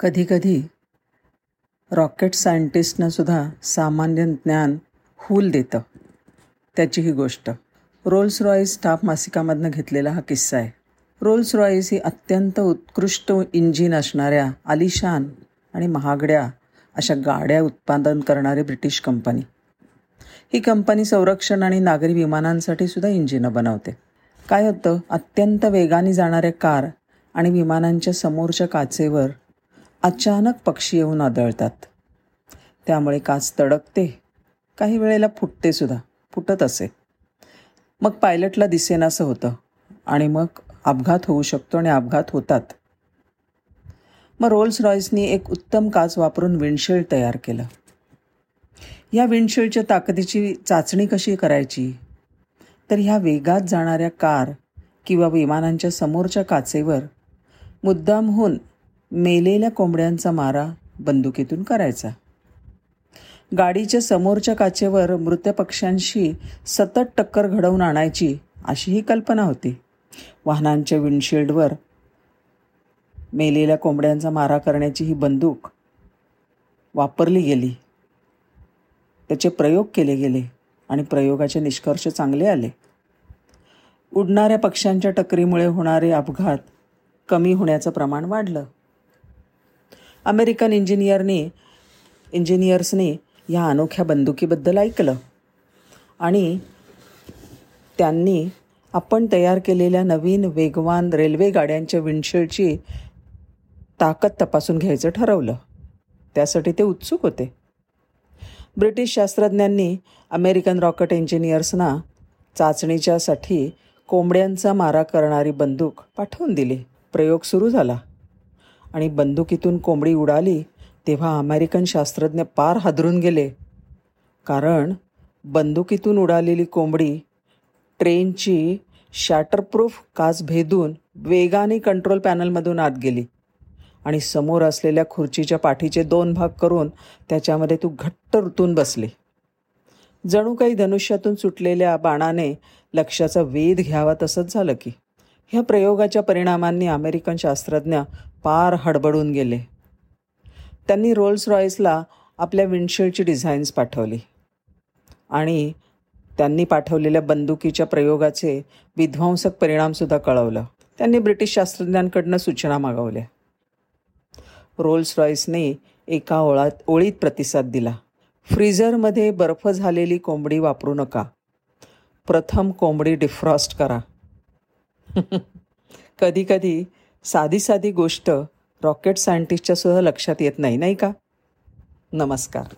कधीकधी रॉकेट सायंटिस्टनंसुद्धा सामान्य ज्ञान हूल देतं. त्याची ही गोष्ट. रोल्स रॉईस स्टाफ मासिकामधनं घेतलेला हा किस्सा आहे. रोल्स रॉईस ही अत्यंत उत्कृष्ट इंजिन असणाऱ्या आलिशान आणि महागड्या अशा गाड्या उत्पादन करणारी ब्रिटिश कंपनी. ही कंपनी संरक्षण आणि नागरी विमानांसाठी सुद्धा इंजिनं बनवते. काय होतं? अत्यंत वेगाने जाणाऱ्या कार आणि विमानांच्या समोरच्या काचेवर अचानक पक्षी येऊन आदळतात. त्यामुळे काच तडकते. काही वेळेला फुटते सुद्धा. फुटत असे. मग पायलटला दिसेनासं होतं. आणि मग अपघात होऊ शकतो आणि अपघात होतात. मग रोल्स रॉयसनी एक उत्तम काच वापरून विंडशील्ड तयार केलं. या विंडशील्डच्या ताकदीची चाचणी कशी करायची? तर ह्या वेगात जाणाऱ्या कार किंवा विमानांच्या समोरच्या काचेवर मुद्दामहून मेलेल्या कोंबड्यांचा मारा बंदुकीतून करायचा. गाडीच्या समोरच्या काचेवर मृत पक्ष्यांशी सतत टक्कर घडवून आणायची अशी ही कल्पना होती. वाहनांच्या विंडशिल्डवर मेलेल्या कोंबड्यांचा मारा करण्याची ही बंदूक वापरली गेली. त्याचे प्रयोग केले गेले आणि प्रयोगाचे निष्कर्ष चांगले आले. उडणाऱ्या पक्ष्यांच्या टकरीमुळे होणारे अपघात कमी होण्याचं प्रमाण वाढलं. अमेरिकन इंजिनियरने इंजिनियर्सने या अनोख्या बंदुकीबद्दल ऐकलं. आणि त्यांनी आपण तयार केलेल्या नवीन वेगवान रेल्वे गाड्यांच्या विंडशिल्डची ताकद तपासून घ्यायचं ठरवलं. त्यासाठी ते उत्सुक होते. ब्रिटिश शास्त्रज्ञांनी अमेरिकन रॉकेट इंजिनियर्सना चाचणीच्यासाठी कोंबड्यांचा मारा करणारी बंदूक पाठवून दिली. प्रयोग सुरू झाला. आणि बंदुकीतून कोंबडी उडाली तेव्हा अमेरिकन शास्त्रज्ञ पार हादरून गेले. कारण बंदुकीतून उडालेली कोंबडी ट्रेनची शॅटरप्रूफ काच भेदून वेगाने कंट्रोल पॅनलमधून आत गेली आणि समोर असलेल्या खुर्चीच्या पाठीचे दोन भाग करून त्याच्यामध्ये तू घट्ट ऋतून बसले. जणू काही धनुष्यातून सुटलेल्या बाणाने लक्षाचा वेध घ्यावा तसंच झालं की. ह्या प्रयोगाच्या परिणामांनी अमेरिकन शास्त्रज्ञ पार हडबडून गेले. त्यांनी रोल्स रॉईसला आपल्या विंडशिल्डची डिझाईन्स पाठवली. आणि त्यांनी पाठवलेल्या बंदुकीच्या प्रयोगाचे विध्वंसक परिणामसुद्धा कळवलं. त्यांनी ब्रिटिश शास्त्रज्ञांकडनं सूचना मागवल्या. रोल्स रॉईसने एका ओळात ओळीत प्रतिसाद दिला. फ्रीझरमध्ये बर्फ झालेली कोंबडी वापरू नका. प्रथम कोंबडी डिफ्रॉस्ट करा. कधी कधी साधी साधी गोष्ट रॉकेट सायंटिस्टच्या सुद्धा लक्षात येत नाही नाही का? नमस्कार.